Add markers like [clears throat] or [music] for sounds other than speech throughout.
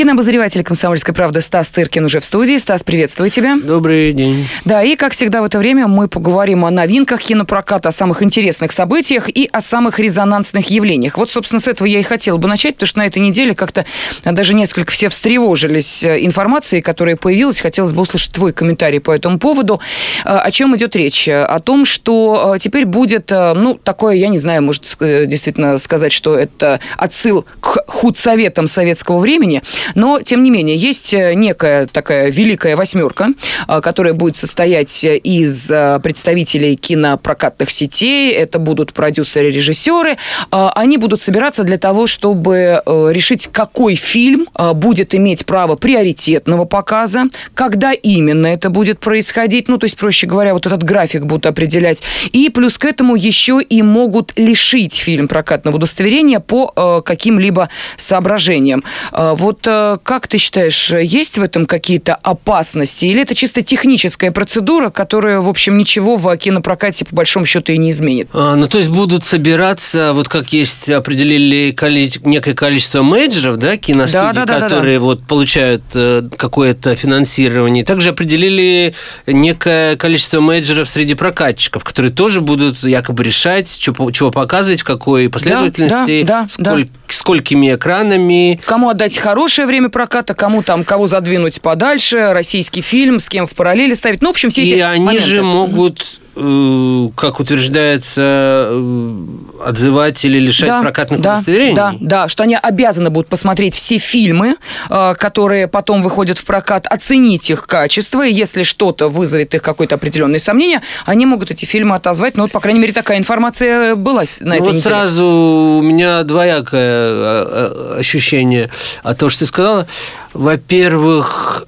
Кинообозреватель «Комсомольской правды» Стас Тыркин уже в студии. Стас, приветствую тебя. Добрый день. Да, и, как всегда, в это время мы поговорим о новинках кинопроката, о самых интересных событиях и о самых резонансных явлениях. Вот, собственно, с этого я и хотела бы начать, потому что на этой неделе как-то даже несколько все встревожились э, информацией, которая появилась. Хотелось бы услышать твой комментарий по этому поводу. Э, о чем идет речь? О том, что э, теперь будет, ну, такое, я не знаю, может действительно сказать, что это отсыл к худсоветам советского времени – но, тем не менее, есть э, некая такая великая восьмерка, э, которая будет состоять из э, представителей кинопрокатных сетей. Это будут продюсеры, режиссеры. Они будут собираться для того, чтобы решить, какой фильм будет иметь право приоритетного показа, когда именно это будет происходить. Ну, то есть, проще говоря, вот этот график будут определять. И плюс к этому еще и могут лишить фильм прокатного удостоверения по каким-либо соображениям. Вот как ты считаешь, есть в этом какие-то опасности? Или это чисто техническая процедура, которая, в общем, ничего в кинопрокате по большому счету и не изменит? А, ну, то есть будут собираться, вот как есть, определили коли... некое количество менеджеров, да, киностудий, да, да, да, которые да, да. вот получают э, какое-то финансирование. Также определили некое количество менеджеров среди прокатчиков, которые тоже будут якобы решать, что, чего показывать, в какой последовательности, да, да, да. Сколькими экранами. Кому отдать хорошее время проката, кому там, кого задвинуть подальше, российский фильм, с кем в параллели ставить. Ну, в общем, все эти И они моменты. же могут как утверждается, э, отзывать или лишать да, прокатных да, удостоверений? Да, да, что они обязаны будут посмотреть все фильмы, э, которые потом выходят в прокат, оценить их качество, и если что-то вызовет их какое-то определенное сомнение, они могут эти фильмы отозвать. Ну, вот, по крайней мере, такая информация была на ну, этой вот неделе. сразу у меня двоякое ощущение от того, что ты сказала. Во-первых,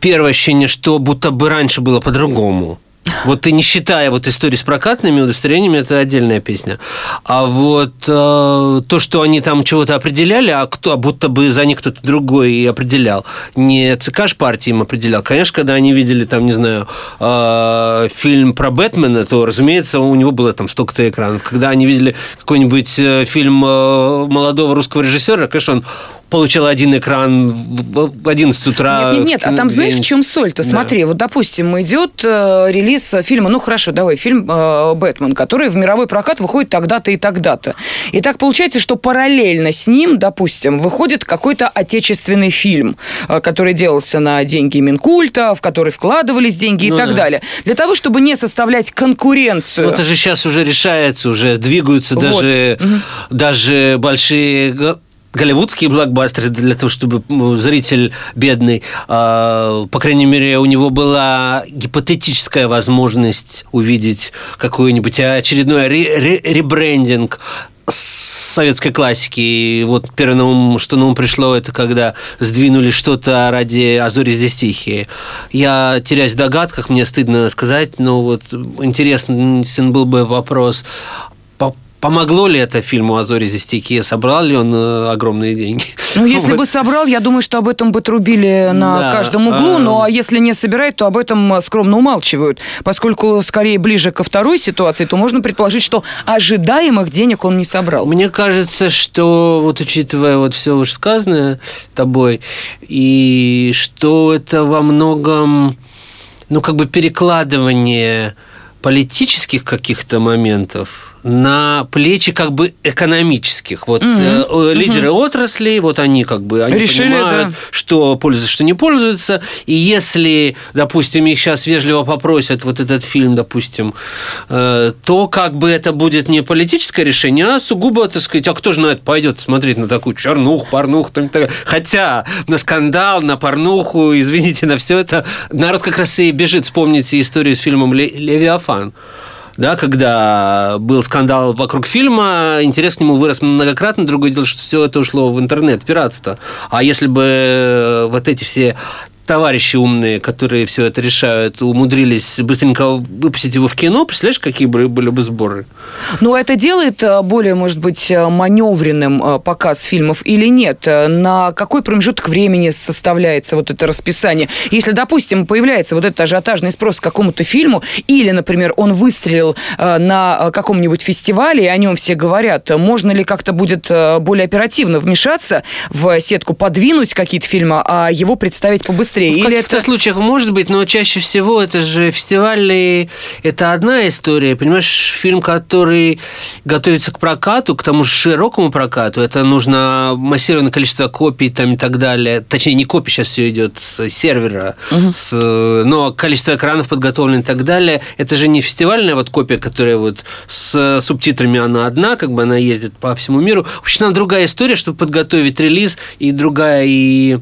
первое ощущение, что будто бы раньше было по-другому. Вот ты не считая вот истории с прокатными удостоверениями, это отдельная песня. А вот э, то, что они там чего-то определяли, а кто, а будто бы за них кто-то другой и определял. Не ЦК партии им определял. Конечно, когда они видели там, не знаю, э, фильм про Бэтмена, то, разумеется, у него было там столько-то экранов. Когда они видели какой-нибудь э, фильм э, молодого русского режиссера, конечно, он получил один экран в 11 утра. Нет, нет, нет, а там знаешь, в чем соль-то? Смотри, да. вот, допустим, идет э, релиз фильма, ну хорошо, давай, фильм э, «Бэтмен», который в мировой прокат выходит тогда-то и тогда-то. И так получается, что параллельно с ним, допустим, выходит какой-то отечественный фильм, э, который делался на деньги Минкульта, в который вкладывались деньги ну, и так да. далее. Для того, чтобы не составлять конкуренцию. Ну, это же сейчас уже решается, уже двигаются вот. даже, угу. даже большие голливудские блокбастеры для того, чтобы зритель бедный, а, по крайней мере, у него была гипотетическая возможность увидеть какой-нибудь очередной ребрендинг советской классики. И вот первое, на ум, что на ум пришло, это когда сдвинули что-то ради «Азори здесь тихие». Я теряюсь в догадках, мне стыдно сказать, но вот интересен был бы вопрос, Помогло ли это фильму «Азори здесь тихие»? Собрал ли он э, огромные деньги? Ну, [laughs] если вот. бы собрал, я думаю, что об этом бы трубили на да. каждом углу. А... Ну, а если не собирает, то об этом скромно умалчивают. Поскольку скорее ближе ко второй ситуации, то можно предположить, что ожидаемых денег он не собрал. Мне кажется, что вот учитывая вот все уже сказанное тобой, и что это во многом, ну, как бы перекладывание политических каких-то моментов на плечи как бы экономических. Вот угу. э, лидеры угу. отраслей, вот они как бы они Решили, понимают, да. что пользуются, что не пользуются. И если, допустим, их сейчас вежливо попросят вот этот фильм, допустим, э, то как бы это будет не политическое решение, а сугубо, так сказать, а кто же на это пойдет смотреть на такую чернуху, порнуху, там, так, хотя на скандал, на порнуху, извините, на все это народ как раз и бежит. Вспомните историю с фильмом «Левиафан» да, когда был скандал вокруг фильма, интерес к нему вырос многократно. Другое дело, что все это ушло в интернет, пиратство. А если бы вот эти все товарищи умные, которые все это решают, умудрились быстренько выпустить его в кино, представляешь, какие были, были бы сборы? Но это делает э, более, может быть, э, маневренным э, показ фильмов или нет? На какой промежуток времени составляется вот это расписание? Если, допустим, появляется вот этот ажиотажный спрос к какому-то фильму, или, например, он выстрелил на каком-нибудь фестивале, и о нем все говорят, можно ли как-то будет более оперативно вмешаться в сетку, подвинуть какие-то фильмы, а его представить побыстрее? Быстрее? Ну, в Или это... случаях может быть, но чаще всего это же фестивальные... Это одна история, понимаешь, фильм, который готовится к прокату, к тому же широкому прокату, это нужно массированное количество копий там и так далее. Точнее, не копий, сейчас все идет с сервера, угу. с... но количество экранов подготовлено и так далее. Это же не фестивальная вот копия, которая вот с субтитрами, она одна, как бы она ездит по всему миру. Вообще, там другая история, чтобы подготовить релиз, и другая и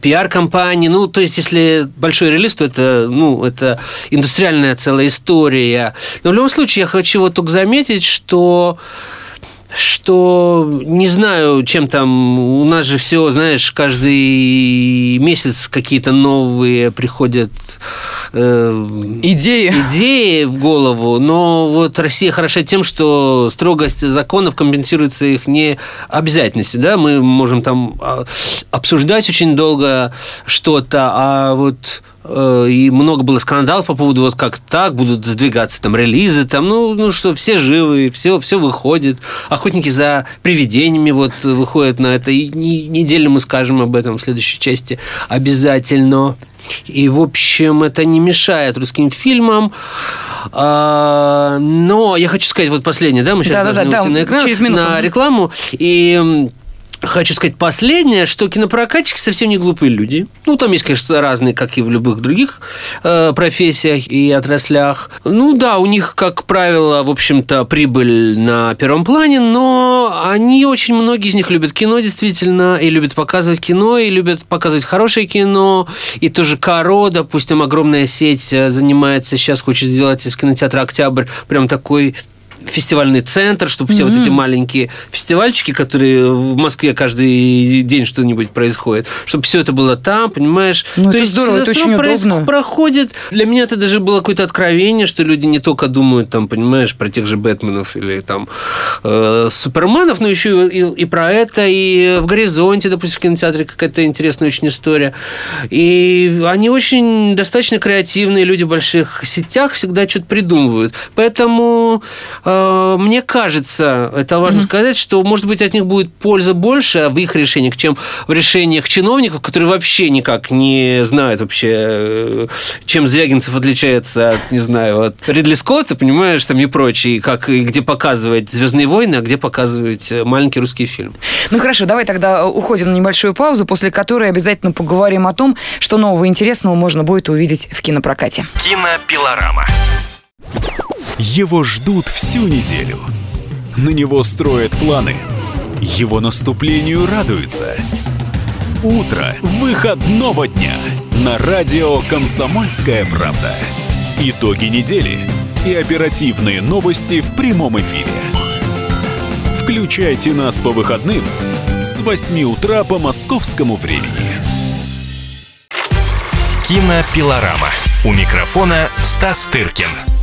пиар-компания. Ну, то есть, если большой релиз, то это, ну, это индустриальная целая история. Но в любом случае, я хочу вот только заметить, что что не знаю, чем там у нас же все, знаешь, каждый месяц какие-то новые приходят э, идеи. идеи в голову, но вот Россия хороша тем, что строгость законов компенсируется их не обязательностью, да, мы можем там а, обсуждать очень долго что-то, а вот и много было скандалов по поводу вот как так будут сдвигаться там релизы, там, ну, ну что, все живы, все, все выходит. Охотники за привидениями вот выходят на это. И неделю мы скажем об этом в следующей части обязательно. И, в общем, это не мешает русским фильмам. А, но я хочу сказать, вот последнее, да, мы сейчас да, должны да, уйти да, на экран, через минуту. на рекламу. И Хочу сказать последнее, что кинопрокатчики совсем не глупые люди. Ну, там есть, конечно, разные, как и в любых других э, профессиях и отраслях. Ну да, у них, как правило, в общем-то, прибыль на первом плане, но они очень, многие из них любят кино, действительно, и любят показывать кино, и любят показывать хорошее кино, и тоже Каро, допустим, огромная сеть э, занимается, сейчас хочет сделать из кинотеатра «Октябрь» прям такой фестивальный центр, чтобы все mm-hmm. вот эти маленькие фестивальчики, которые в Москве каждый день что-нибудь происходит, чтобы все это было там, понимаешь? Ну, То это есть здорово, это очень удобно. проходит. Для меня это даже было какое-то откровение, что люди не только думают там, понимаешь, про тех же Бэтменов или там э, Суперменов, но еще и, и про это, и в «Горизонте», допустим, в кинотеатре какая-то интересная очень история. И они очень достаточно креативные люди в больших сетях, всегда что-то придумывают. Поэтому Э, мне кажется, это важно mm-hmm. сказать, что, может быть, от них будет польза больше в их решениях, чем в решениях чиновников, которые вообще никак не знают вообще, э, чем Звягинцев отличается от, не знаю, от Ридли Скотта, понимаешь, там и прочее, как и где показывать «Звездные войны», а где показывать маленький русский фильм. Ну хорошо, давай тогда уходим на небольшую паузу, после которой обязательно поговорим о том, что нового интересного можно будет увидеть в кинопрокате. Кинопилорама. Его ждут всю неделю. На него строят планы. Его наступлению радуются. Утро выходного дня на радио «Комсомольская правда». Итоги недели и оперативные новости в прямом эфире. Включайте нас по выходным с 8 утра по московскому времени. Кинопилорама. У микрофона Стас Тыркин.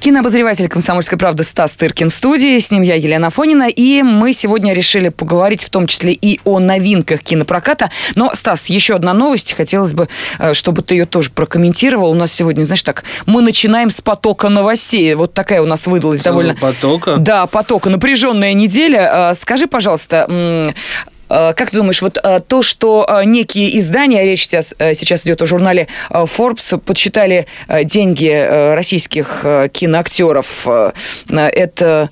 Кинообозреватель «Комсомольской правды» Стас Тыркин в студии. С ним я, Елена Фонина. И мы сегодня решили поговорить в том числе и о новинках кинопроката. Но, Стас, еще одна новость. Хотелось бы, э, чтобы ты ее тоже прокомментировал. У нас сегодня, знаешь, так, мы начинаем с потока новостей. Вот такая у нас выдалась Целого довольно... Потока? Да, потока. Напряженная неделя. Э, скажи, пожалуйста, как ты думаешь, вот э, то, что э, некие издания, речь сейчас, сейчас идет о журнале Forbes, подсчитали деньги российских киноактеров, это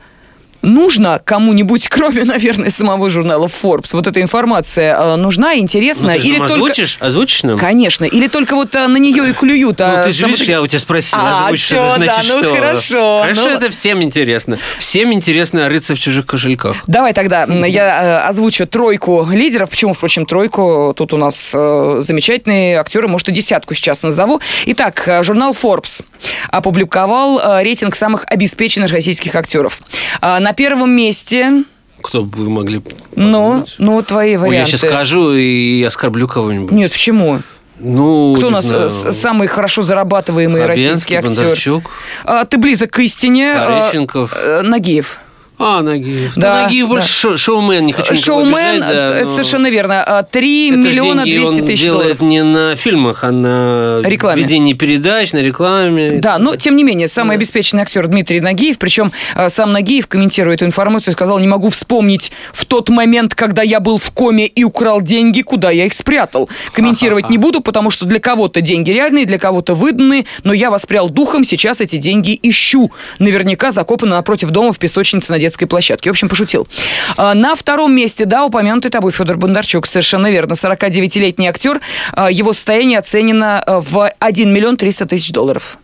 нужно кому-нибудь, [laughs] кроме, наверное, самого журнала Forbes, вот эта информация э, нужна, интересна? Ну, ты или только... озвучишь? Озвучишь нам? Конечно. Или только вот э, на нее и клюют? А ну, ты же видишь, я у тебя спросил, а, озвучишь, все, это значит да, ну, что? хорошо. Хорошо, ну... это всем интересно. Всем интересно рыться в чужих кошельках. Давай тогда я э, озвучу тройку лидеров. Почему, впрочем, тройку? Тут у нас замечательные актеры, может, и десятку сейчас назову. Итак, журнал Forbes опубликовал рейтинг самых обеспеченных российских актеров. На первом месте кто бы вы могли Ну, ну, твои варианты. Ой, я сейчас скажу и оскорблю кого-нибудь. Нет, почему? Ну, Кто у нас знаю. э, с- самый хорошо зарабатываемый Хабенский, российский актер? Бондарчук, А, ты близок к истине. А, Пореченков. э, Нагиев. А, Нагиев. Да, ну, Нагиев да. больше шо- шоумен, не хочу Шоумен, обижать, да, э, но совершенно верно. А, 3 это ж миллиона деньги 200 он тысяч делает долларов. не на фильмах, а на Рекламе. ведении передач, на рекламе. Да, но тем не менее, самый обеспеченный актер Дмитрий Нагиев, причем э, сам Нагиев, комментируя эту информацию, сказал, не могу вспомнить в тот момент, когда я был в коме и украл деньги, куда я их спрятал. Комментировать не буду, потому что для кого-то деньги реальные, для кого-то выданные, но я воспрял духом, сейчас эти деньги ищу. Наверняка закопаны напротив дома в песочнице на детской площадке. В общем, пошутил. А, На втором месте, да, упомянутый тобой Федор Бондарчук, совершенно верно. 49-летний актер, а, его состояние оценено а, в 1 миллион 300 тысяч долларов.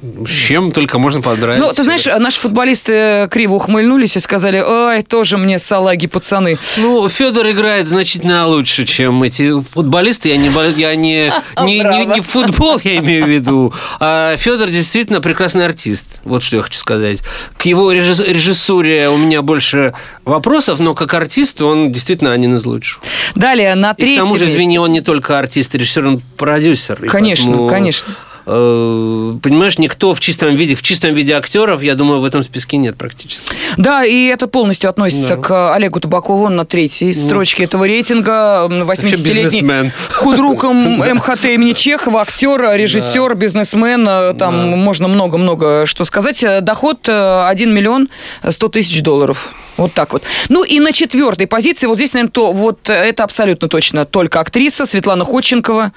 С чем только можно поздравить. Ну, ты знаешь, наши футболисты криво ухмыльнулись и сказали, ой, тоже мне салаги, пацаны. Ну, Федор играет значительно лучше, чем эти футболисты. Я не, я не, [laughs] не, не, не футбол, я имею в виду. А Федор действительно прекрасный артист. Вот что я хочу сказать. К его режисс- режиссуре у меня больше вопросов, но как артист он действительно один из лучших. Далее, на И к третьем тому же, извини, он не только артист и режиссер, он продюсер. Конечно, поэтому, конечно. Э, Понимаешь, никто в чистом виде, в чистом виде актеров, я думаю, в этом списке нет практически. Да, и это полностью относится к Олегу Табакову он на третьей строчке этого рейтинга. М, 80-летний бизнесмен. худрук М- [laughs] МХТ имени Чехова, актер, режиссер, бизнесмен. э, Там можно много-много что сказать. Э, Доход э, 1 миллион 100 тысяч долларов. Вот так вот. Ну и на четвертой позиции, вот здесь, наверное, то, вот э, это абсолютно точно только актриса Светлана Ходченкова.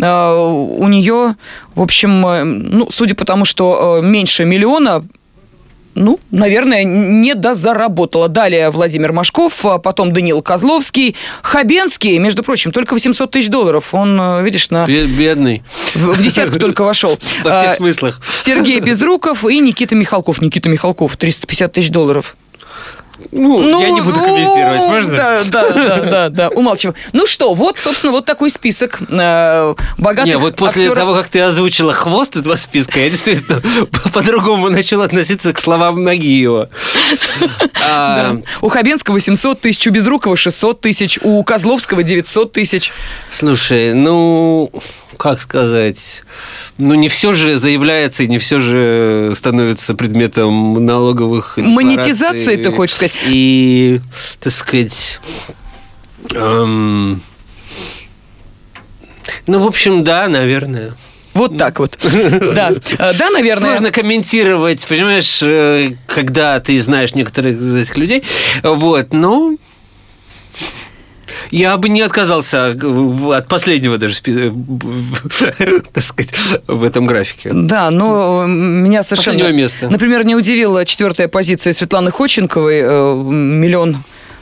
Э, У нее, в общем, э, ну, судя по тому, что э, меньше миллиона, ну, наверное, не дозаработала. Далее Владимир Машков, а потом Даниил Козловский. Хабенский, между прочим, только 800 тысяч долларов. Он, э, видишь, на, Бе- Бедный. в, в десятку только вошел. [laughs] Во всех А, смыслах. Сергей Безруков и Никита Михалков. Никита Михалков, 350 тысяч долларов. Ну, я не буду ну, комментировать, можно? Да, да, да, да, да, умалчиваем. Ну что, вот, собственно, вот такой список э, богатых Не, вот после актеров. того, как ты озвучила хвост этого списка, я действительно [laughs] по-другому начал относиться к словам Нагиева. [laughs] А, Да. У Хабенского 700 тысяч, у Безрукова 600 тысяч, у Козловского 900 тысяч. Слушай, ну, как сказать... Ну, не все же заявляется, и не все же становится предметом налоговых Монетизации, ты хочешь сказать? И, так сказать... эм, ну, в общем, да, наверное. Вот так вот. [laughs] Да, Э, да, наверное. Сложно комментировать, понимаешь, э, когда ты знаешь некоторых из этих людей. Вот, но я бы не отказался от последнего даже, спи- [laughs] так сказать, в этом графике. Да, но меня совершенно... Последнего места. Например, не удивила четвертая позиция Светланы Ходченковой, э, миллион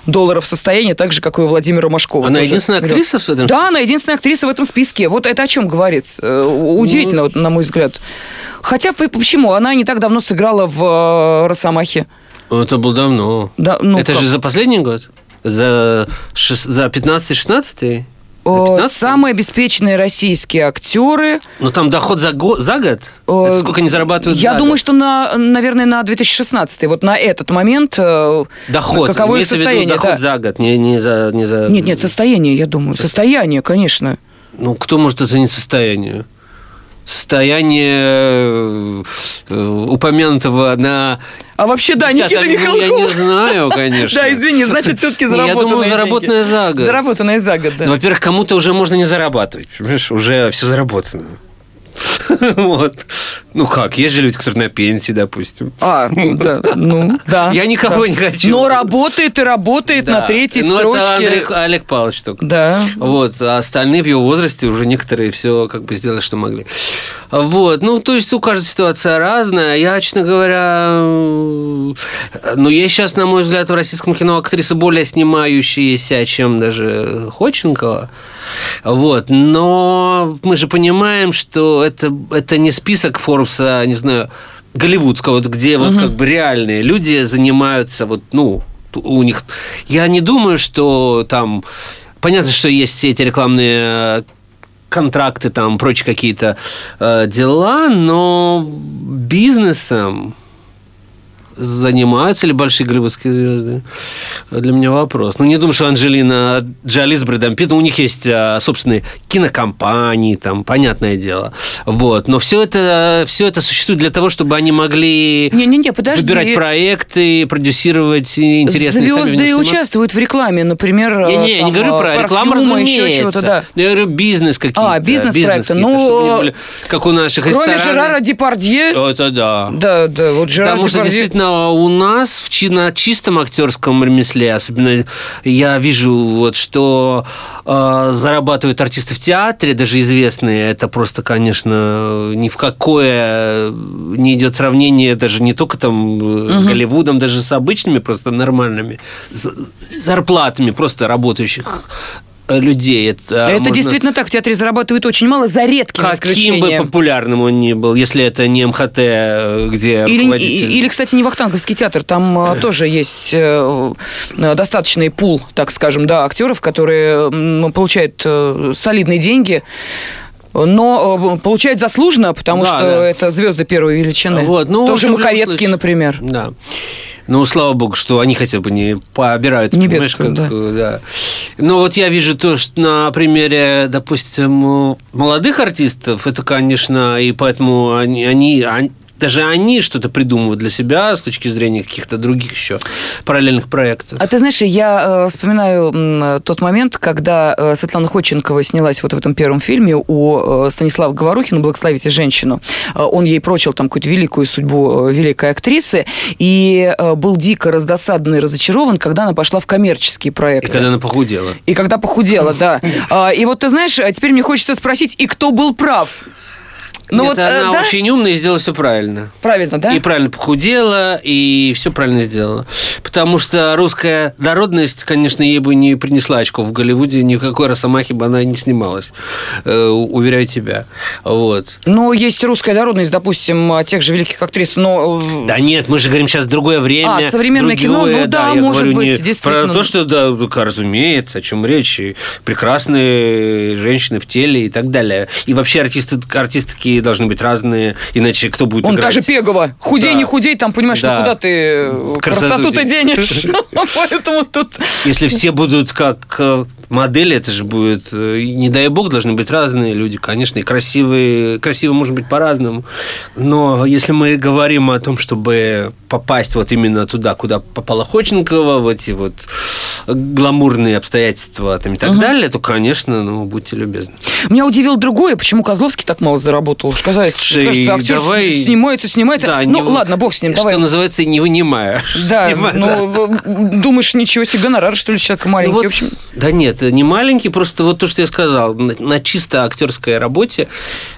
долларов состояния, так же, как и у Владимира Машкова. Она тоже. единственная актриса в этом? Да, она единственная актриса в этом списке. Вот это о чем говорит. Э, Удивительно, вот, на мой взгляд. Хотя, по- почему? Она не так давно сыграла в э, «Росомахе». Ну, Это было давно. Да, ну Это как? же за последний год? За, шест- за 15-16? За Э, 15? Самые обеспеченные российские актеры. Ну, там доход за, го- за год? Э, Это сколько они зарабатывают Я за думаю, год? что, на, наверное, на 2016 вот на этот момент э, Доход. каково Имеется в виду состояние. доход да. за год, не, не, за, не за... Нет, нет, состояние, я думаю. Состояние, конечно. Ну, кто может оценить состояние? Состояние э, упомянутого на... А вообще, да, Никита ну, Я не Михалков. знаю, [laughs] конечно. Да, извини, значит, все-таки заработанные Я думаю, заработанное за год. Заработанные за год, да. Ну, во-первых, кому-то уже можно не зарабатывать, понимаешь? Уже все заработано. [laughs] Вот. Ну как, есть же люди, которые на пенсии, допустим. А, да, ну, да. [laughs] Я никого да. не хочу. Но работает и работает на Да. третьей Ну, строчке. это Андрей, Олег Павлович только. Да. Вот, а остальные в его возрасте уже некоторые все как бы сделали, что могли. Вот, ну, то есть у каждой ситуация разная. Я, честно говоря, ну, есть сейчас, на мой взгляд, в российском кино актрисы более снимающиеся, чем даже Ходченкова. Вот, но мы же понимаем, что это, это не список Форбса, не знаю, голливудского, вот где вот как бы реальные люди занимаются вот, ну, у них... Я не думаю, что там... Понятно, что есть все эти рекламные э, контракты, там, прочие какие-то э, дела, но бизнесом занимаются ли большие голливудские звезды? Для меня вопрос. Ну, не думаю, что Анджелина Джоли с Брэдом Питтом, у них есть а, собственные кинокомпании, там, понятное дело. Вот. Но все это, все это существует для того, чтобы они могли Не-не-не, подожди. выбирать проекты, продюсировать интересные Звезды участвуют в рекламе, например. Не, не, я не там, говорю про рекламу, разумеется. да. Я говорю бизнес какие-то. А, бизнес-проекты. бизнес Ну, были, как у наших Кроме ресторанов. Жерара Депардье, Это да. да, да, вот Жерар Потому что Депардье- действительно у нас в чи- на чистом актерском ремесле, особенно я вижу, вот, что э, зарабатывают артисты в театре, даже известные, это просто, конечно, ни в какое не идет сравнение даже не только там э, с Голливудом, даже с обычными просто нормальными зарплатами просто работающих. э, людей. Это, Это можно- действительно так. В театре зарабатывают очень мало, за редким Каким бы исключением. популярным он ни был, если это не МХТ, э, где Или, руководитель... или, кстати, не Вахтанговский театр, там э, [clears throat] тоже есть э, э, достаточный пул, так скажем, да, актеров, которые получают э, солидные деньги, но э, получают заслуженно, потому Да, что да. это звезды первой величины. Вот, ну, тоже Маковецкий, например. Да. Ну, слава богу, что они хотя бы не пообираются. Не бедствуют, как, э, да. Но вот я вижу то, что на примере, допустим, молодых артистов, это, конечно, и поэтому они, они, они- даже они что-то придумывают для себя с точки зрения каких-то других еще параллельных проектов. А ты знаешь, я э, вспоминаю тот момент, когда э, Светлана Ходченкова снялась вот в этом первом фильме у э, Станислава Говорухина «Благословите женщину». Он ей прочил там какую-то великую судьбу великой актрисы и был дико раздосадан и разочарован, когда она пошла в коммерческие И проекты. когда она похудела. И когда похудела, да. [laughs] А, И вот ты знаешь, а теперь мне хочется спросить, и кто был прав? Ну вот, э, она да? очень умная и сделала все правильно. Правильно, да? И правильно похудела, и все правильно сделала. Потому что русская дородность, конечно, ей бы не принесла очков в Голливуде, никакой Росомахи бы она не снималась. Э, уверяю тебя. Вот. Ну, есть русская народность, допустим, а, тех же великих актрис, но... э, Да нет, мы же говорим сейчас другое время. А, современное кино, другое, ну да, я может говорю быть, не действительно. Про то, что, да, разумеется, о чем речь. И прекрасные женщины в теле и так далее. И вообще артисты, артистки должны быть разные, иначе кто будет Он играть? даже Пегова. Худей, Да. не худей, там, понимаешь, Да. ну куда ты э, Красоту красоту-то ты- денешь? [laughs] Поэтому тут... Если все будут как э, модели, это же будет, э, не дай бог, должны быть разные люди, конечно, и красивые, красиво может быть по-разному. Но если мы говорим о том, чтобы попасть вот именно туда, куда попала Ходченкова, в эти вот гламурные обстоятельства там, и так далее, то, конечно, ну, будьте любезны. Меня удивило другое, почему Козловский так мало заработал. Сказать, Слушай, кажется, актер давай- снимается, снимается. Да, ну, не- ладно, бог с ним, Что давай. называется, не вынимая. Да, [laughs] Снимай, да. ну, думаешь, ничего себе, гонорар, что ли, человек Ну маленький. вот, В общем, Да нет, не маленький, просто вот то, что я сказал, на, на чисто актерской работе.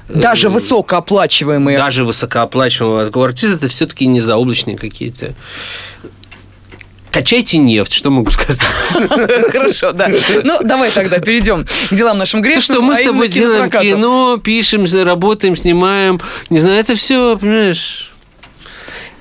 э, даже высокооплачиваемые. даже высокооплачиваемого такого артиста, это все-таки не заоблачные какие-то. Качайте нефть, что могу сказать. [laughs] Хорошо, да. Ну, давай тогда перейдем к делам нашим То, грешным. что мы а с тобой делаем кино, пишем, работаем, снимаем, не знаю, это все, понимаешь,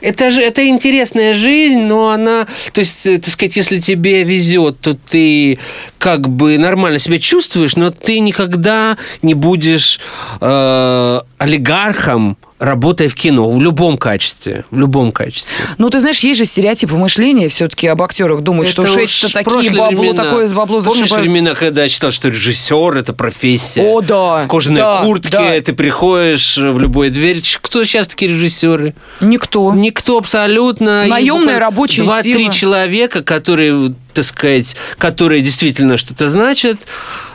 это же это интересная жизнь, но она, то есть, э, так сказать, если тебе везет, то ты как бы нормально себя чувствуешь, но ты никогда не будешь э, олигархом, работая в кино, в любом качестве, в любом качестве. Ну, ты знаешь, есть же стереотипы мышления все-таки об актерах. Думают, что Это уж уж эти-то такие бабло, времена. такое из бабло Помнишь зашибают. времена, когда я читал, что режиссер это профессия? О, да, В кожаной да, куртке да. ты приходишь в любую дверь. Кто сейчас такие режиссеры? Никто. Никто абсолютно. Наемная рабочая Два-три сила. человека, которые, так сказать, которые действительно что-то значат,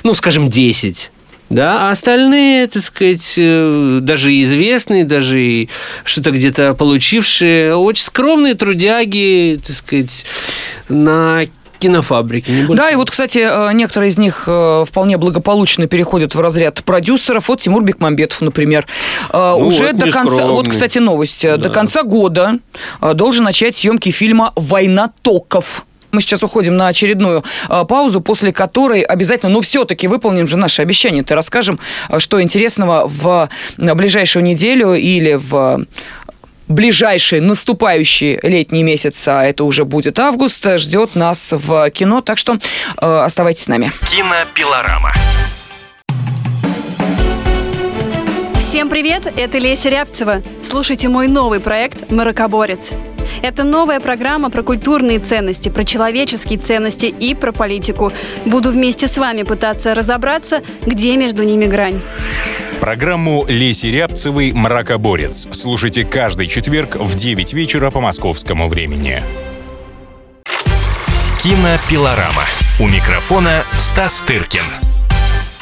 ну, скажем, 10. Да, а остальные, так сказать, э, даже известные, даже что-то где-то получившие, очень скромные трудяги, так сказать, на кинофабрике. Не больше. Да, и вот, кстати, э, некоторые из них э, вполне благополучно переходят в разряд продюсеров. Вот Тимур Бекмамбетов, например. Ну, Уже до конца... скромный. Вот, кстати, новость. Э, До Да. конца года должен начать съемки фильма «Война токов». Мы сейчас уходим на очередную э, паузу, после которой обязательно, ну, все-таки выполним же наши обещания. Ты расскажем, э, что интересного в ближайшую неделю или в ближайшие наступающие летние месяцы, а это уже будет август, ждет нас в кино. Так что э, оставайтесь с нами. Кинопилорама. Всем привет, это Леся Рябцева. Слушайте мой новый проект «Маракоборец». Это новая программа про культурные ценности, про человеческие ценности и про политику. Буду вместе с вами пытаться разобраться, где между ними грань. Программу Леси Рябцевой «Мракоборец» слушайте каждый четверг в 9 вечера по московскому времени. Кинопилорама. У микрофона Стас Тыркин.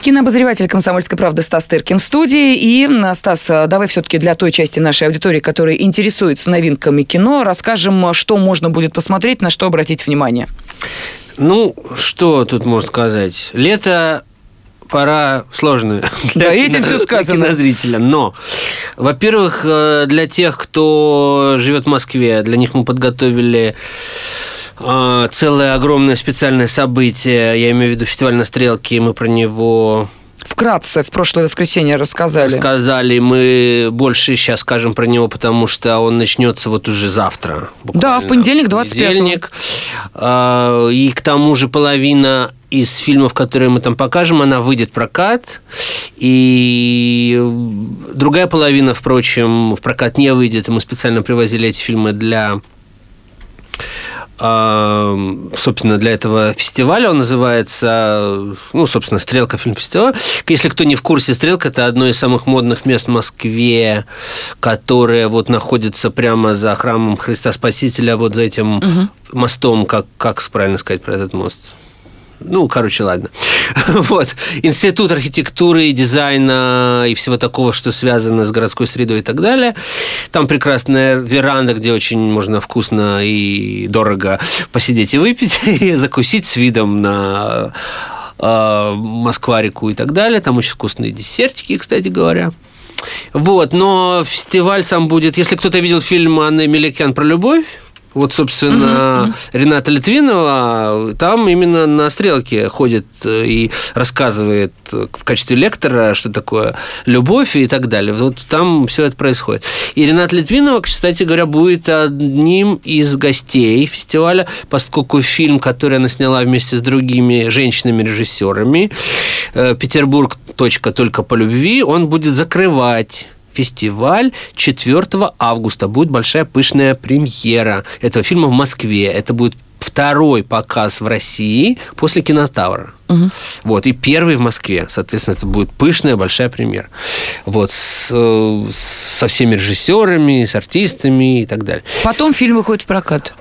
Кинообозреватель «Комсомольской правды» Стас Тыркин в студии. И, Стас, давай все-таки для той части нашей аудитории, которая интересуется новинками кино, расскажем, что можно будет посмотреть, на что обратить внимание. Ну, что тут можно сказать? Лето пора сложная [laughs] для, да, этим все сказано. кинозрителя. Но, во-первых, э, для тех, кто живет в Москве, для них мы подготовили а, целое огромное специальное событие. Я имею в виду фестиваль на стрелке, мы про него Вкратце в прошлое воскресенье рассказали. Рассказали. Мы больше сейчас скажем про него, потому что он начнется вот уже завтра. Да, в понедельник, 25 понедельник. А, и к тому же половина из фильмов, которые мы там покажем, она выйдет в прокат. И другая половина, впрочем, в прокат не выйдет. И мы специально привозили эти фильмы для собственно, для этого фестиваля. Он называется, ну, собственно, «Стрелка фильм-фестиваль». Если кто не в курсе, «Стрелка» – это одно из самых модных мест в Москве, которое вот находится прямо за храмом Христа Спасителя, вот за этим угу. мостом, как, как правильно сказать про этот мост? Ну, короче, ладно. [laughs] вот. Институт архитектуры и дизайна и всего такого, что связано с городской средой и так далее. Там прекрасная веранда, где очень можно вкусно и дорого посидеть и выпить, [laughs] и закусить с видом на э, Москва-реку и так далее. Там очень вкусные десертики, кстати говоря. Вот, но фестиваль сам будет... Если кто-то видел фильм Анны Меликян про любовь, вот, собственно, угу. Рената Литвинова там именно на стрелке ходит э, и рассказывает в качестве лектора, что такое любовь и так далее. Вот там все это происходит. И Рената Литвинова, кстати говоря, будет одним из гостей фестиваля, поскольку фильм, который она сняла вместе с другими женщинами-режиссерами, э, «Петербург. Точка только по любви», он будет закрывать фестиваль 4 августа. Будет большая пышная премьера этого фильма в Москве. Это будет второй показ в России после кинотавра. Угу. Вот, и первый в Москве. Соответственно, это будет пышная большая премьера. Вот, с, со всеми режиссерами, с артистами и так далее. Потом фильм выходит в прокат.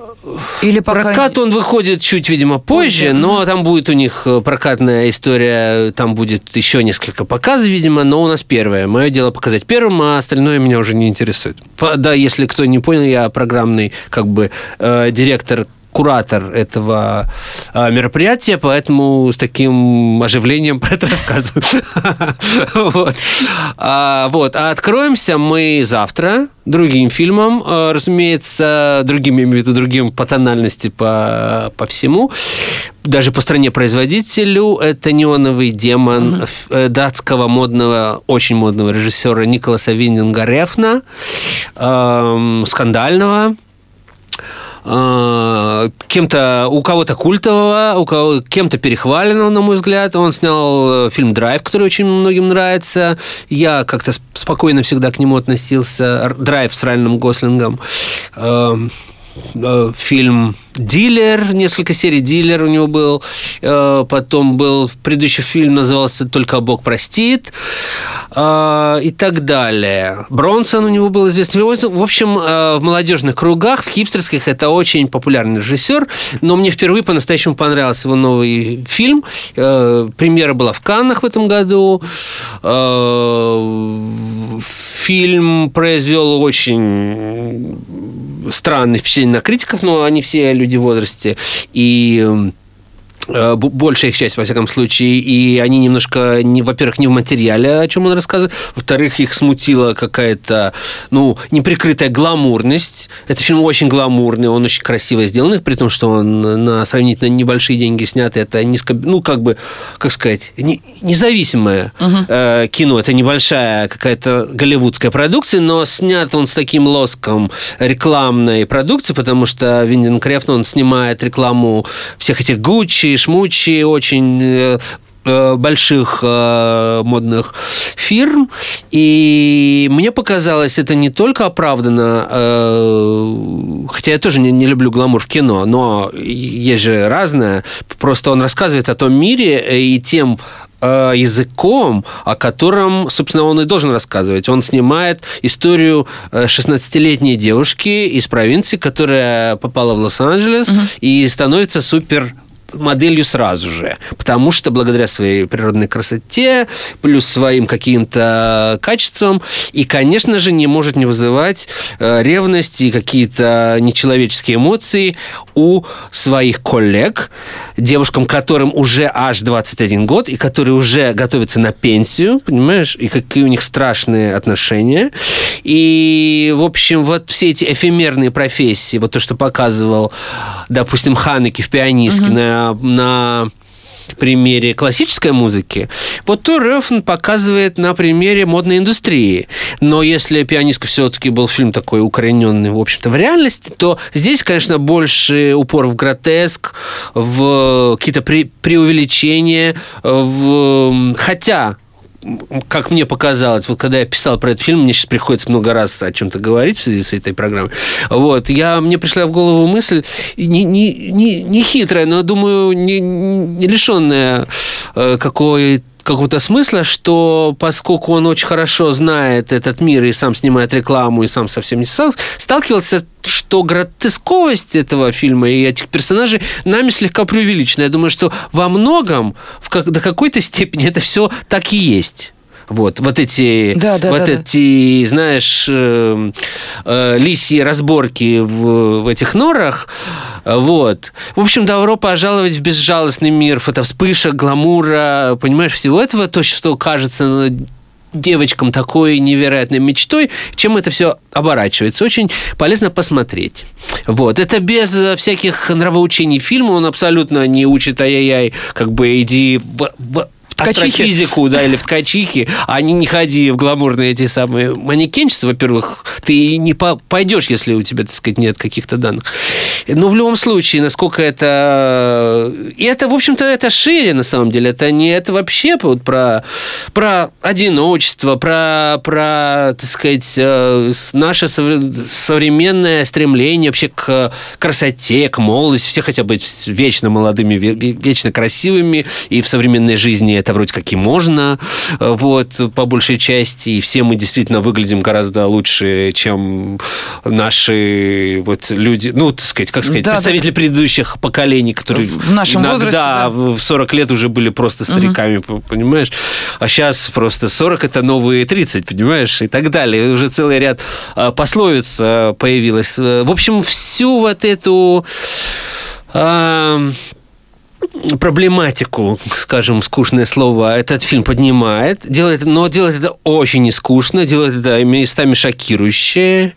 Или пока... Прокат он выходит чуть, видимо, позже, позже, но там будет у них э, прокатная история, там будет еще несколько показов, видимо, но у нас первое. Мое дело показать первым, а остальное меня уже не интересует. Да, если кто не понял, я программный как бы э, директор куратор этого а, мероприятия, поэтому с таким оживлением [laughs] про это рассказываю. [laughs] Вот. А, вот. А откроемся мы завтра другим фильмом, а, разумеется, другим, имею в виду другим по тональности, по, по всему. Даже по стране производителю это «Неоновый демон» угу. датского модного, очень модного режиссера Николаса Виндинга Рефна, э, скандального, а, кем-то, у кого-то культового, у кого кем-то перехваленного, на мой взгляд. Он снял э, фильм «Драйв», который очень многим нравится. Я как-то спокойно всегда к нему относился. «Драйв» с Райаном Гослингом. Эм, Э, фильм «Дилер», несколько серий «Дилер» у него был. Э, потом был предыдущий фильм, назывался «Только Бог простит» э, и так далее. Бронсон у него был известный. В общем, в молодежных кругах, в хипстерских, это очень популярный режиссер, но мне впервые по-настоящему понравился его новый фильм. Премьера была в Каннах в этом году. Фильм произвел очень странное впечатление на критиков, но они все люди в возрасте. И большая их часть, во всяком случае, и они немножко, не, во-первых, не в материале, о чем он рассказывает, во-вторых, их смутила какая-то, ну, неприкрытая гламурность. Это фильм очень гламурный, он очень красиво сделан, при том, что он на сравнительно небольшие деньги снят, это низко, ну, как бы, как сказать, не, независимое угу. э, кино, это небольшая какая-то голливудская продукция, но снят он с таким лоском рекламной продукции, потому что Виндин Крефт, он снимает рекламу всех этих Гуччи, шмучи, очень э, э, больших э, модных фирм, и мне показалось, это не только оправдано, э, хотя я тоже не, не люблю гламур в кино, но есть же разное. Просто он рассказывает о том мире и тем э, языком, о котором, собственно, он и должен рассказывать. Он снимает историю 16-летней девушки из провинции, которая попала в Лос-Анджелес угу. и становится супер моделью сразу же, потому что благодаря своей природной красоте, плюс своим каким-то качествам, и, конечно же, не может не вызывать э, ревность и какие-то нечеловеческие эмоции у своих коллег, девушкам, которым уже аж 21 год, и которые уже готовятся на пенсию, понимаешь, и какие у них страшные отношения. И, в общем, вот все эти эфемерные профессии, вот то, что показывал, допустим, Ханеки в пианистке угу. на на, примере классической музыки, вот то Рефн показывает на примере модной индустрии. Но если «Пианистка» все-таки был фильм такой укорененный, в общем-то, в реальности, то здесь, конечно, больше упор в гротеск, в какие-то преувеличения, в... хотя как мне показалось, вот когда я писал про этот фильм, мне сейчас приходится много раз о чем-то говорить в связи с этой программой. Вот, я, мне пришла в голову мысль, не, не, не, не хитрая, но, думаю, не, не лишенная э, какой какого-то смысла, что поскольку он очень хорошо знает этот мир и сам снимает рекламу, и сам совсем не стал, сталкивался, что гротесковость этого фильма и этих персонажей нами слегка преувеличена. Я думаю, что во многом, в как, до какой-то степени это все так и есть. Вот, вот эти, да, да, вот да, эти, да. знаешь, э, э, лисьи разборки в, в этих норах. Вот. В общем, добро пожаловать в безжалостный мир фотовспышек, гламура, понимаешь, всего этого, то, что кажется девочкам такой невероятной мечтой, чем это все оборачивается. Очень полезно посмотреть. Вот. Это без всяких нравоучений фильма, он абсолютно не учит ай-яй-яй, как бы иди в, в астрофизику, да, или в ткачихе, а не, не ходи в гламурные эти самые манекенчества, во-первых, ты не пойдешь, если у тебя, так сказать, нет каких-то данных. Но в любом случае, насколько это... И это, в общем-то, это шире, на самом деле. Это не... Это вообще вот про, про одиночество, про, про, так сказать, э, наше современное стремление вообще к красоте, к молодости. Все хотят быть вечно молодыми, вечно красивыми, и в современной жизни это вроде как и можно, э, вот, по большей части, и все мы действительно выглядим гораздо лучше, чем наши вот люди, ну, так сказать, как сказать, да, представители да. предыдущих поколений, которые в нашем иногда возрасте, да. в 40 лет уже были просто стариками, угу. понимаешь? А сейчас просто 40 это новые 30, понимаешь? И так далее. Уже целый ряд а, пословиц а, появилось. В общем, всю вот эту а, проблематику, скажем, скучное слово, этот фильм поднимает, делает, но делает это очень нескучно, делает это местами шокирующе.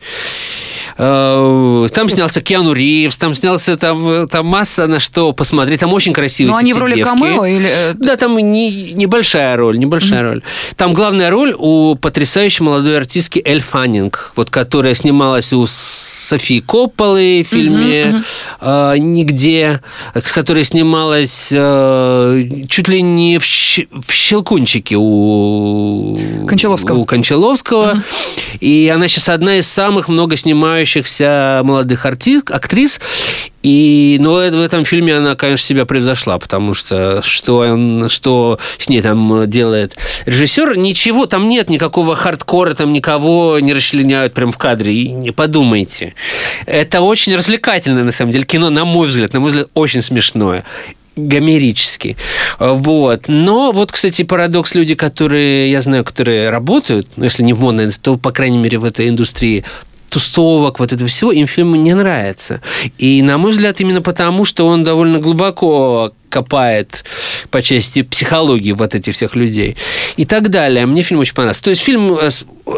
Э, там снялся Киану Ривз, там снялся там, там масса на что посмотреть. Там очень красивые Но они в роли девки. камео или... Э, да, там не, небольшая роль, небольшая mm-hmm. роль. Там главная роль у потрясающей молодой артистки Эль Фаннинг, вот, которая снималась у Софии Копполы в фильме mm-hmm. э, «Нигде», с которой снималась э, чуть ли не в, в «Щелкунчике» у Кончаловского. У Кончаловского. Mm-hmm. И она сейчас одна из самых много снимающихся молодых артист, актрис. И, но в этом фильме она, конечно, себя превзошла, потому что что, он, что с ней там делает режиссер, ничего, там нет никакого хардкора, там никого не расчленяют прямо в кадре, и не подумайте. Это очень развлекательное, на самом деле, кино, на мой взгляд, на мой взгляд, очень смешное гомерически. Вот. Но вот, кстати, парадокс люди, которые, я знаю, которые работают, ну, если не в модной, то, по крайней мере, в этой индустрии, тусовок, вот этого всего, им фильм не нравится. И, на мой взгляд, именно потому, что он довольно глубоко копает по части психологии вот этих всех людей и так далее. Мне фильм очень понравился. То есть фильм э,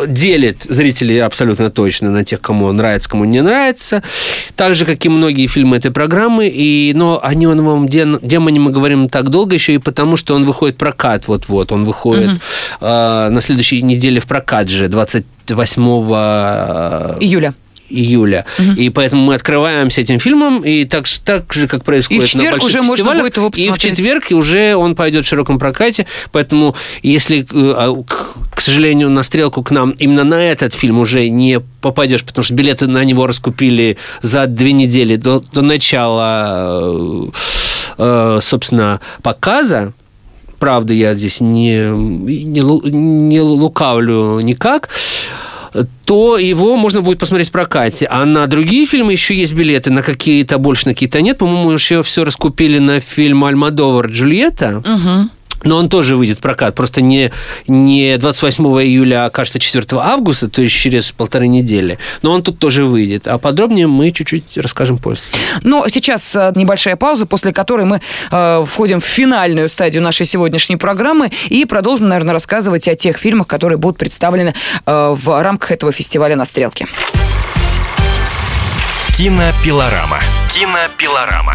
делит зрителей абсолютно точно на тех, кому он нравится, кому не нравится. Так же, как и многие фильмы этой программы. И, но о новом демоне мы говорим так долго еще и потому, что он выходит в прокат вот-вот. Он выходит угу. э, на следующей неделе в прокат же, 28 июля июля. Угу. И поэтому мы открываемся этим фильмом, и так, так же, как происходит и в четверг на больших уже можно будет его И в четверг уже он пойдет в широком прокате, поэтому если, э, а, к сожалению, на стрелку к нам именно на этот фильм уже не попадешь, потому что билеты на него раскупили за две недели до, до начала, э, собственно, показа, правда, я здесь не, не, не лукавлю никак, то его можно будет посмотреть в прокате. А на другие фильмы еще есть билеты, на какие-то больше, на какие-то нет. По-моему, еще все раскупили на фильм «Альмадовар Джульетта». Угу. Но он тоже выйдет в прокат, просто не, не 28 июля, а, кажется, 4 августа, то есть через полторы недели. Но он тут тоже выйдет. А подробнее мы чуть-чуть расскажем после. Но сейчас э, небольшая пауза, после которой мы э, входим в финальную стадию нашей сегодняшней программы и продолжим, наверное, рассказывать о тех фильмах, которые будут представлены э, в рамках этого фестиваля на «Стрелке». Кинопилорама. Кинопилорама.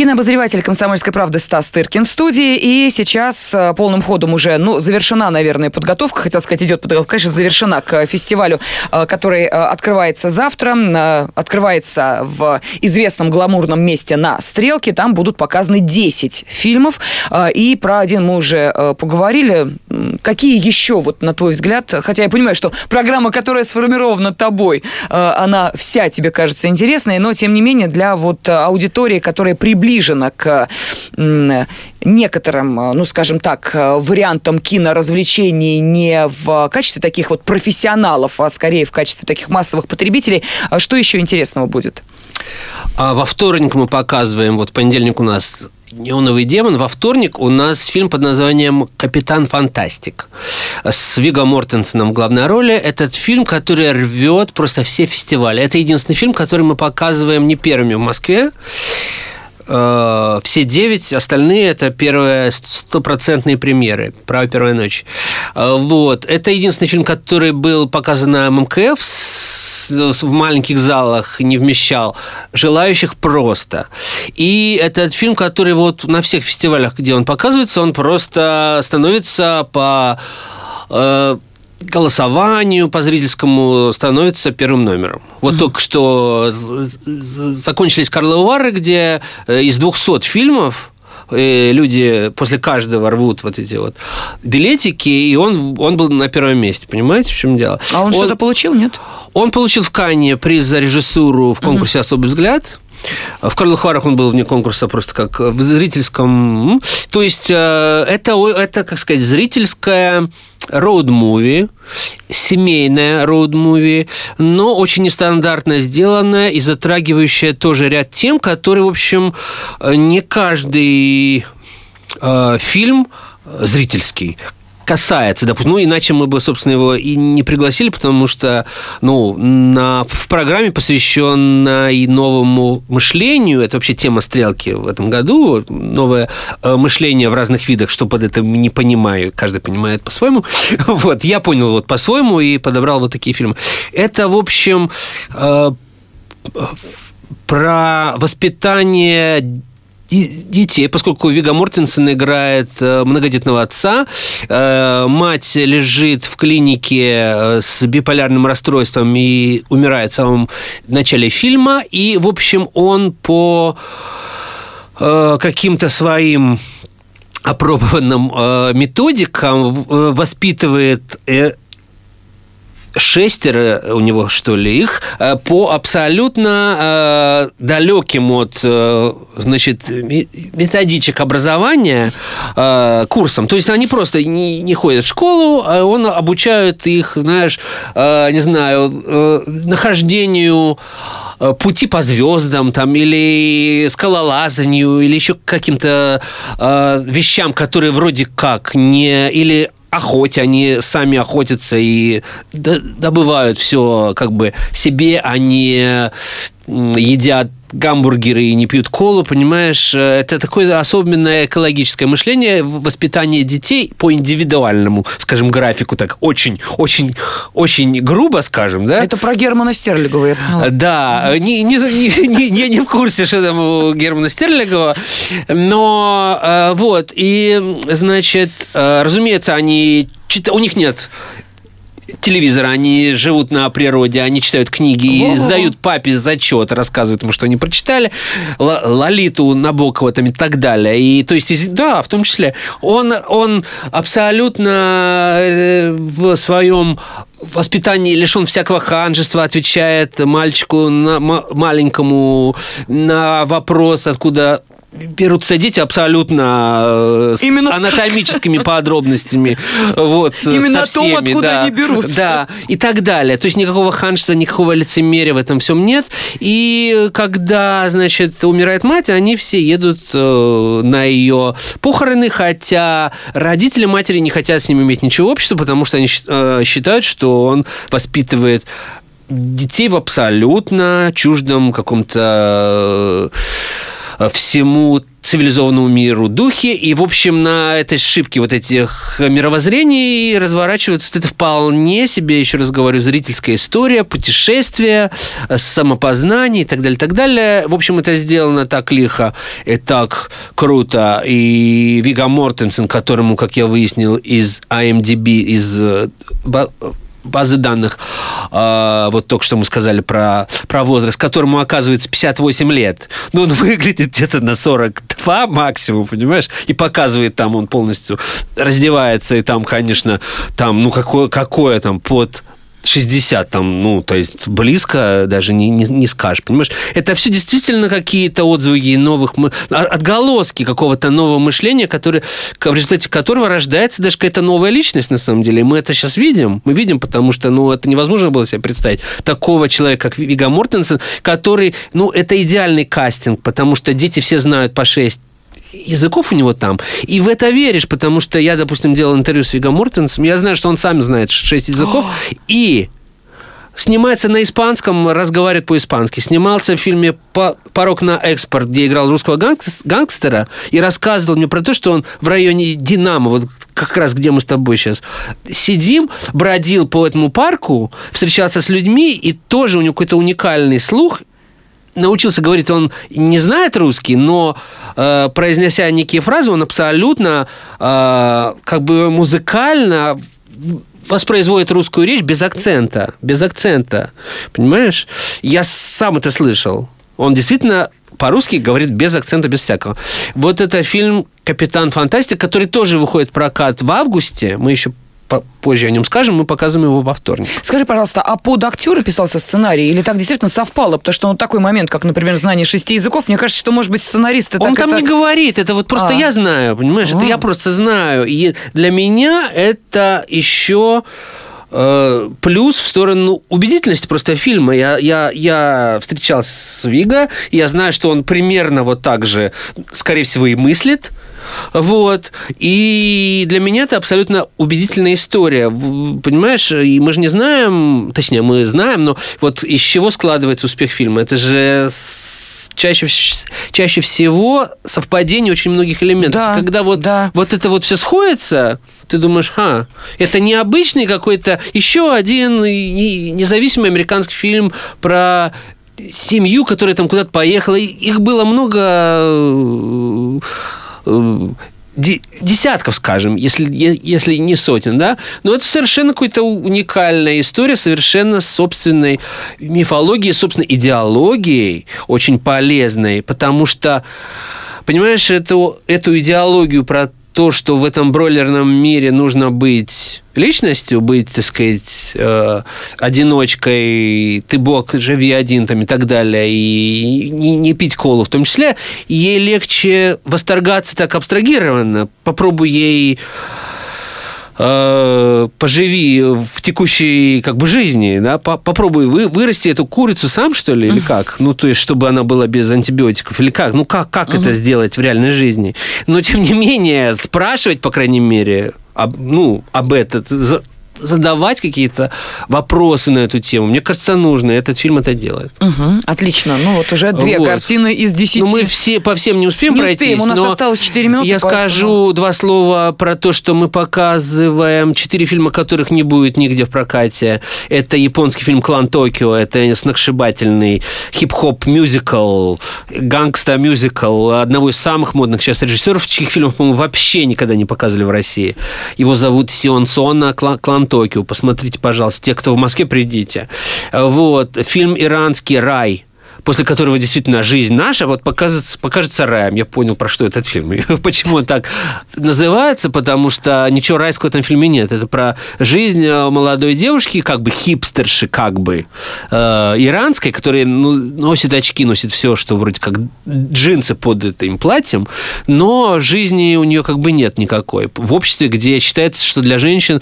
Кинообозреватель «Комсомольской правды» Стас Тыркин в студии. И сейчас э, полным ходом уже, ну, завершена, наверное, подготовка. Хотел сказать, идет подготовка, конечно, завершена к фестивалю, э, который э, открывается завтра. Открывается в известном гламурном месте на Стрелке. Там будут показаны 10 фильмов. И про один мы уже поговорили. Какие еще, вот на твой взгляд, хотя я понимаю, что программа, которая сформирована тобой, она вся тебе кажется интересной, но, тем не менее, для вот аудитории, которая приближена приближена к некоторым, ну, скажем так, вариантам киноразвлечений не в качестве таких вот профессионалов, а скорее в качестве таких массовых потребителей. А что еще интересного будет? А во вторник мы показываем, вот понедельник у нас «Неоновый демон». Во вторник у нас фильм под названием «Капитан Фантастик» с Виго Мортенсоном в главной роли. Этот фильм, который рвет просто все фестивали. Это единственный фильм, который мы показываем не первыми в Москве. Э, все девять, остальные это первые стопроцентные премьеры «Право первой ночи». Э, вот. Это единственный фильм, который был показан на МКФ в маленьких залах не вмещал, желающих просто. И этот фильм, который вот на всех фестивалях, где он показывается, он просто становится по э, голосованию по зрительскому становится первым номером. Вот mm-hmm. только что закончились Карловы Вары, где э, из 200 фильмов э, люди после каждого рвут вот эти вот билетики, и он, он был на первом месте, понимаете, в чем дело? А он, он что-то получил, нет? Он получил в Канне приз за режиссуру в конкурсе mm-hmm. «Особый взгляд». В Карловых Варах он был вне конкурса просто как в зрительском... То есть э, это, это как сказать, зрительская роуд-муви, семейное роуд-муви, но очень нестандартно сделанное и затрагивающее тоже ряд тем, которые, в общем, не каждый э, фильм зрительский касается, допустим, ну, иначе мы бы, собственно, его и не пригласили, потому что, ну, на, в программе, посвященной новому мышлению, это вообще тема стрелки в этом году, новое э, мышление в разных видах, что под этим не понимаю, каждый понимает по-своему. [laughs] Вот, я понял вот по-своему и подобрал вот такие фильмы. Это, в общем, э, про воспитание детей, поскольку Вига Мортенсен играет э, многодетного отца, э, мать лежит в клинике э, с биполярным расстройством и умирает в самом начале фильма, и, в общем, он по каким-то своим опробованным методикам воспитывает шестеро у него, что ли, их э, по абсолютно э, далеким от, э, значит, методичек образования э, курсам. То есть они просто не, не ходят в школу, а он обучает их, знаешь, э, не знаю, э, нахождению э, пути по звездам там или скалолазанию или еще каким-то э, вещам, которые вроде как не или охоте, они сами охотятся и добывают все как бы себе, они едят гамбургеры и не пьют колу, понимаешь, это такое особенное экологическое мышление, воспитание детей по индивидуальному, скажем, графику, так очень, очень, очень грубо, скажем, да? Это про Германа Стерлигова, я поняла. Да, не, не, [laughs] не, не, не в курсе, что там у Германа Стерлигова, но э, вот, и, значит, э, разумеется, они у них нет телевизора, они живут на природе, они читают книги Во-во-во. и сдают папе зачет, рассказывают ему, что они прочитали, Лолиту Набокова там и так далее. И то есть, да, в том числе, он, он абсолютно э, в своем воспитании лишен всякого ханжества, отвечает мальчику на, маленькому на вопрос, откуда берутся дети абсолютно э, с Именно анатомическими так. подробностями. Вот, Именно со всеми, то, откуда да, они берутся. Да, и так далее. То есть никакого ханжества, никакого лицемерия в этом всем нет. И когда, значит, умирает мать, они все едут э, на ее похороны, хотя родители матери не хотят с ним иметь ничего общего, потому что они э, считают, что он воспитывает детей в абсолютно чуждом каком-то всему цивилизованному миру духе, и, в общем, на этой ошибке вот этих мировоззрений разворачивается это вполне себе, еще раз говорю, зрительская история, путешествие, э, самопознание и так далее, так далее. В общем, это сделано так лихо и так круто. И Вига Мортенсен, которому, как я выяснил, из IMDb, из э, базы данных, э, вот только что мы сказали про, про возраст, которому оказывается 58 лет. Но он [laughs] выглядит где-то на 42 максимум, понимаешь? И показывает там, он полностью раздевается, и там, конечно, там, ну, какое, какое там под 60 там, ну, то есть близко даже не, не, не скажешь, понимаешь? Это все действительно какие-то отзывы новых, а, отголоски какого-то нового мышления, который, в результате которого рождается даже какая-то новая личность на самом деле. И мы это сейчас видим, мы видим, потому что, ну, это невозможно было себе представить. Такого человека, как Вига Мортенсен, который, ну, это идеальный кастинг, потому что дети все знают по 6 языков у него там. И в это веришь, потому что я, допустим, делал интервью с Виго Мортенсом, я знаю, что он сам знает шесть языков, и снимается на испанском, разговаривает по-испански. Снимался в фильме «Порог на экспорт», где играл русского гангстера, и рассказывал мне про то, что он в районе Динамо, вот как раз где мы с тобой сейчас сидим, бродил по этому парку, встречался с людьми, и тоже у него какой-то уникальный слух, научился говорить, он не знает русский, но э, произнеся некие фразы, он абсолютно э, как бы музыкально воспроизводит русскую речь без акцента, без акцента, понимаешь? Я сам это слышал. Он действительно по-русски говорит без акцента, без всякого. Вот это фильм «Капитан Фантастик», который тоже выходит в прокат в августе. Мы еще позже о нем скажем, мы показываем его во вторник. Скажи, пожалуйста, а под актера писался сценарий или так действительно совпало? Потому что он такой момент, как, например, знание шести языков, мне кажется, что, может быть, сценаристы Он там это... не говорит, это вот просто а. я знаю, понимаешь? А. Это я просто знаю. И для меня это еще э, плюс в сторону убедительности просто фильма. Я, я, я встречался с Виго, и я знаю, что он примерно вот так же, скорее всего, и мыслит. Вот. И для меня это абсолютно убедительная история. Понимаешь, и мы же не знаем, точнее, мы знаем, но вот из чего складывается успех фильма? Это же чаще, чаще всего совпадение очень многих элементов. Да, Когда вот, да. вот это вот все сходится, ты думаешь, ха, это необычный какой-то еще один независимый американский фильм про семью, которая там куда-то поехала. Их было много десятков, скажем, если, если не сотен, да, но это совершенно какая-то уникальная история, совершенно собственной мифологией, собственной идеологией, очень полезной, потому что, понимаешь, эту, эту идеологию про то, что в этом бройлерном мире нужно быть личностью, быть, так сказать, э, одиночкой, ты бог, живи один там и так далее, и не, не пить колу в том числе, ей легче восторгаться так абстрагированно. Попробуй ей э, поживи в текущей как бы жизни, да, попробуй вы, вырасти эту курицу сам, что ли, или как? Ну, то есть, чтобы она была без антибиотиков, или как? Ну, как, как это сделать в реальной жизни? Но, тем не менее, спрашивать, по крайней мере, об, ну, об этом, задавать какие-то вопросы на эту тему. Мне кажется, нужно. Этот фильм это делает. Угу, отлично. Ну вот уже две вот. картины из десяти. Ну мы все по всем не успеем не пройтись. Успеем. У нас но осталось 4 минуты. Я поэтому... скажу два слова про то, что мы показываем четыре фильма, которых не будет нигде в прокате. Это японский фильм «Клан Токио». Это сногсшибательный хип-хоп мюзикл, гангста мюзикл одного из самых модных сейчас режиссеров, чьих фильмов, по-моему, вообще никогда не показывали в России. Его зовут Сион Сона, «Клан Токио. Посмотрите, пожалуйста. Те, кто в Москве, придите. Вот. Фильм «Иранский рай» после которого действительно жизнь наша вот покажется, покажется раем. Я понял, про что этот фильм. [laughs] Почему он так называется? Потому что ничего райского в этом фильме нет. Это про жизнь э, молодой девушки, как бы хипстерши, как бы, э, иранской, которая ну, носит очки, носит все, что вроде как джинсы под этим платьем, но жизни у нее как бы нет никакой. В обществе, где считается, что для женщин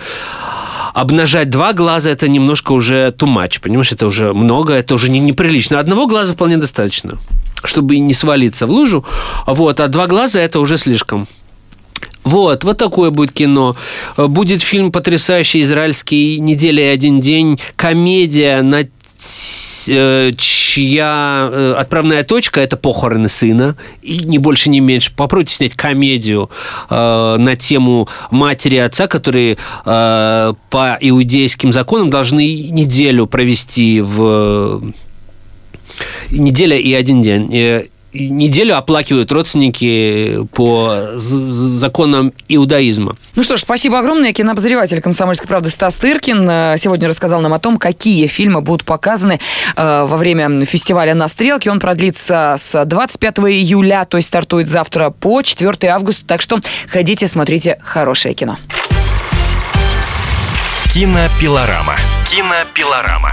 обнажать два глаза это немножко уже much, понимаешь, это уже много, это уже не, неприлично. Одного глаза вполне достаточно, чтобы не свалиться в лужу, вот, а два глаза это уже слишком. Вот, вот такое будет кино. Будет фильм потрясающий израильский «Неделя и один день», комедия на Э, чья э, отправная точка – это похороны сына, и не больше, не меньше. Попробуйте снять комедию э, на тему матери и отца, которые по иудейским законам должны неделю провести в неделя и один день неделю оплакивают родственники по законам иудаизма. Ну что ж, спасибо огромное. Кинообозреватель «Комсомольской правды» Стас Тыркин э, сегодня рассказал нам о том, какие фильмы будут показаны э, во время фестиваля «На стрелке». Он продлится с 25 июля, то есть стартует завтра по 4 августа. Так что ходите, смотрите хорошее кино. Кинопилорама. Кинопилорама.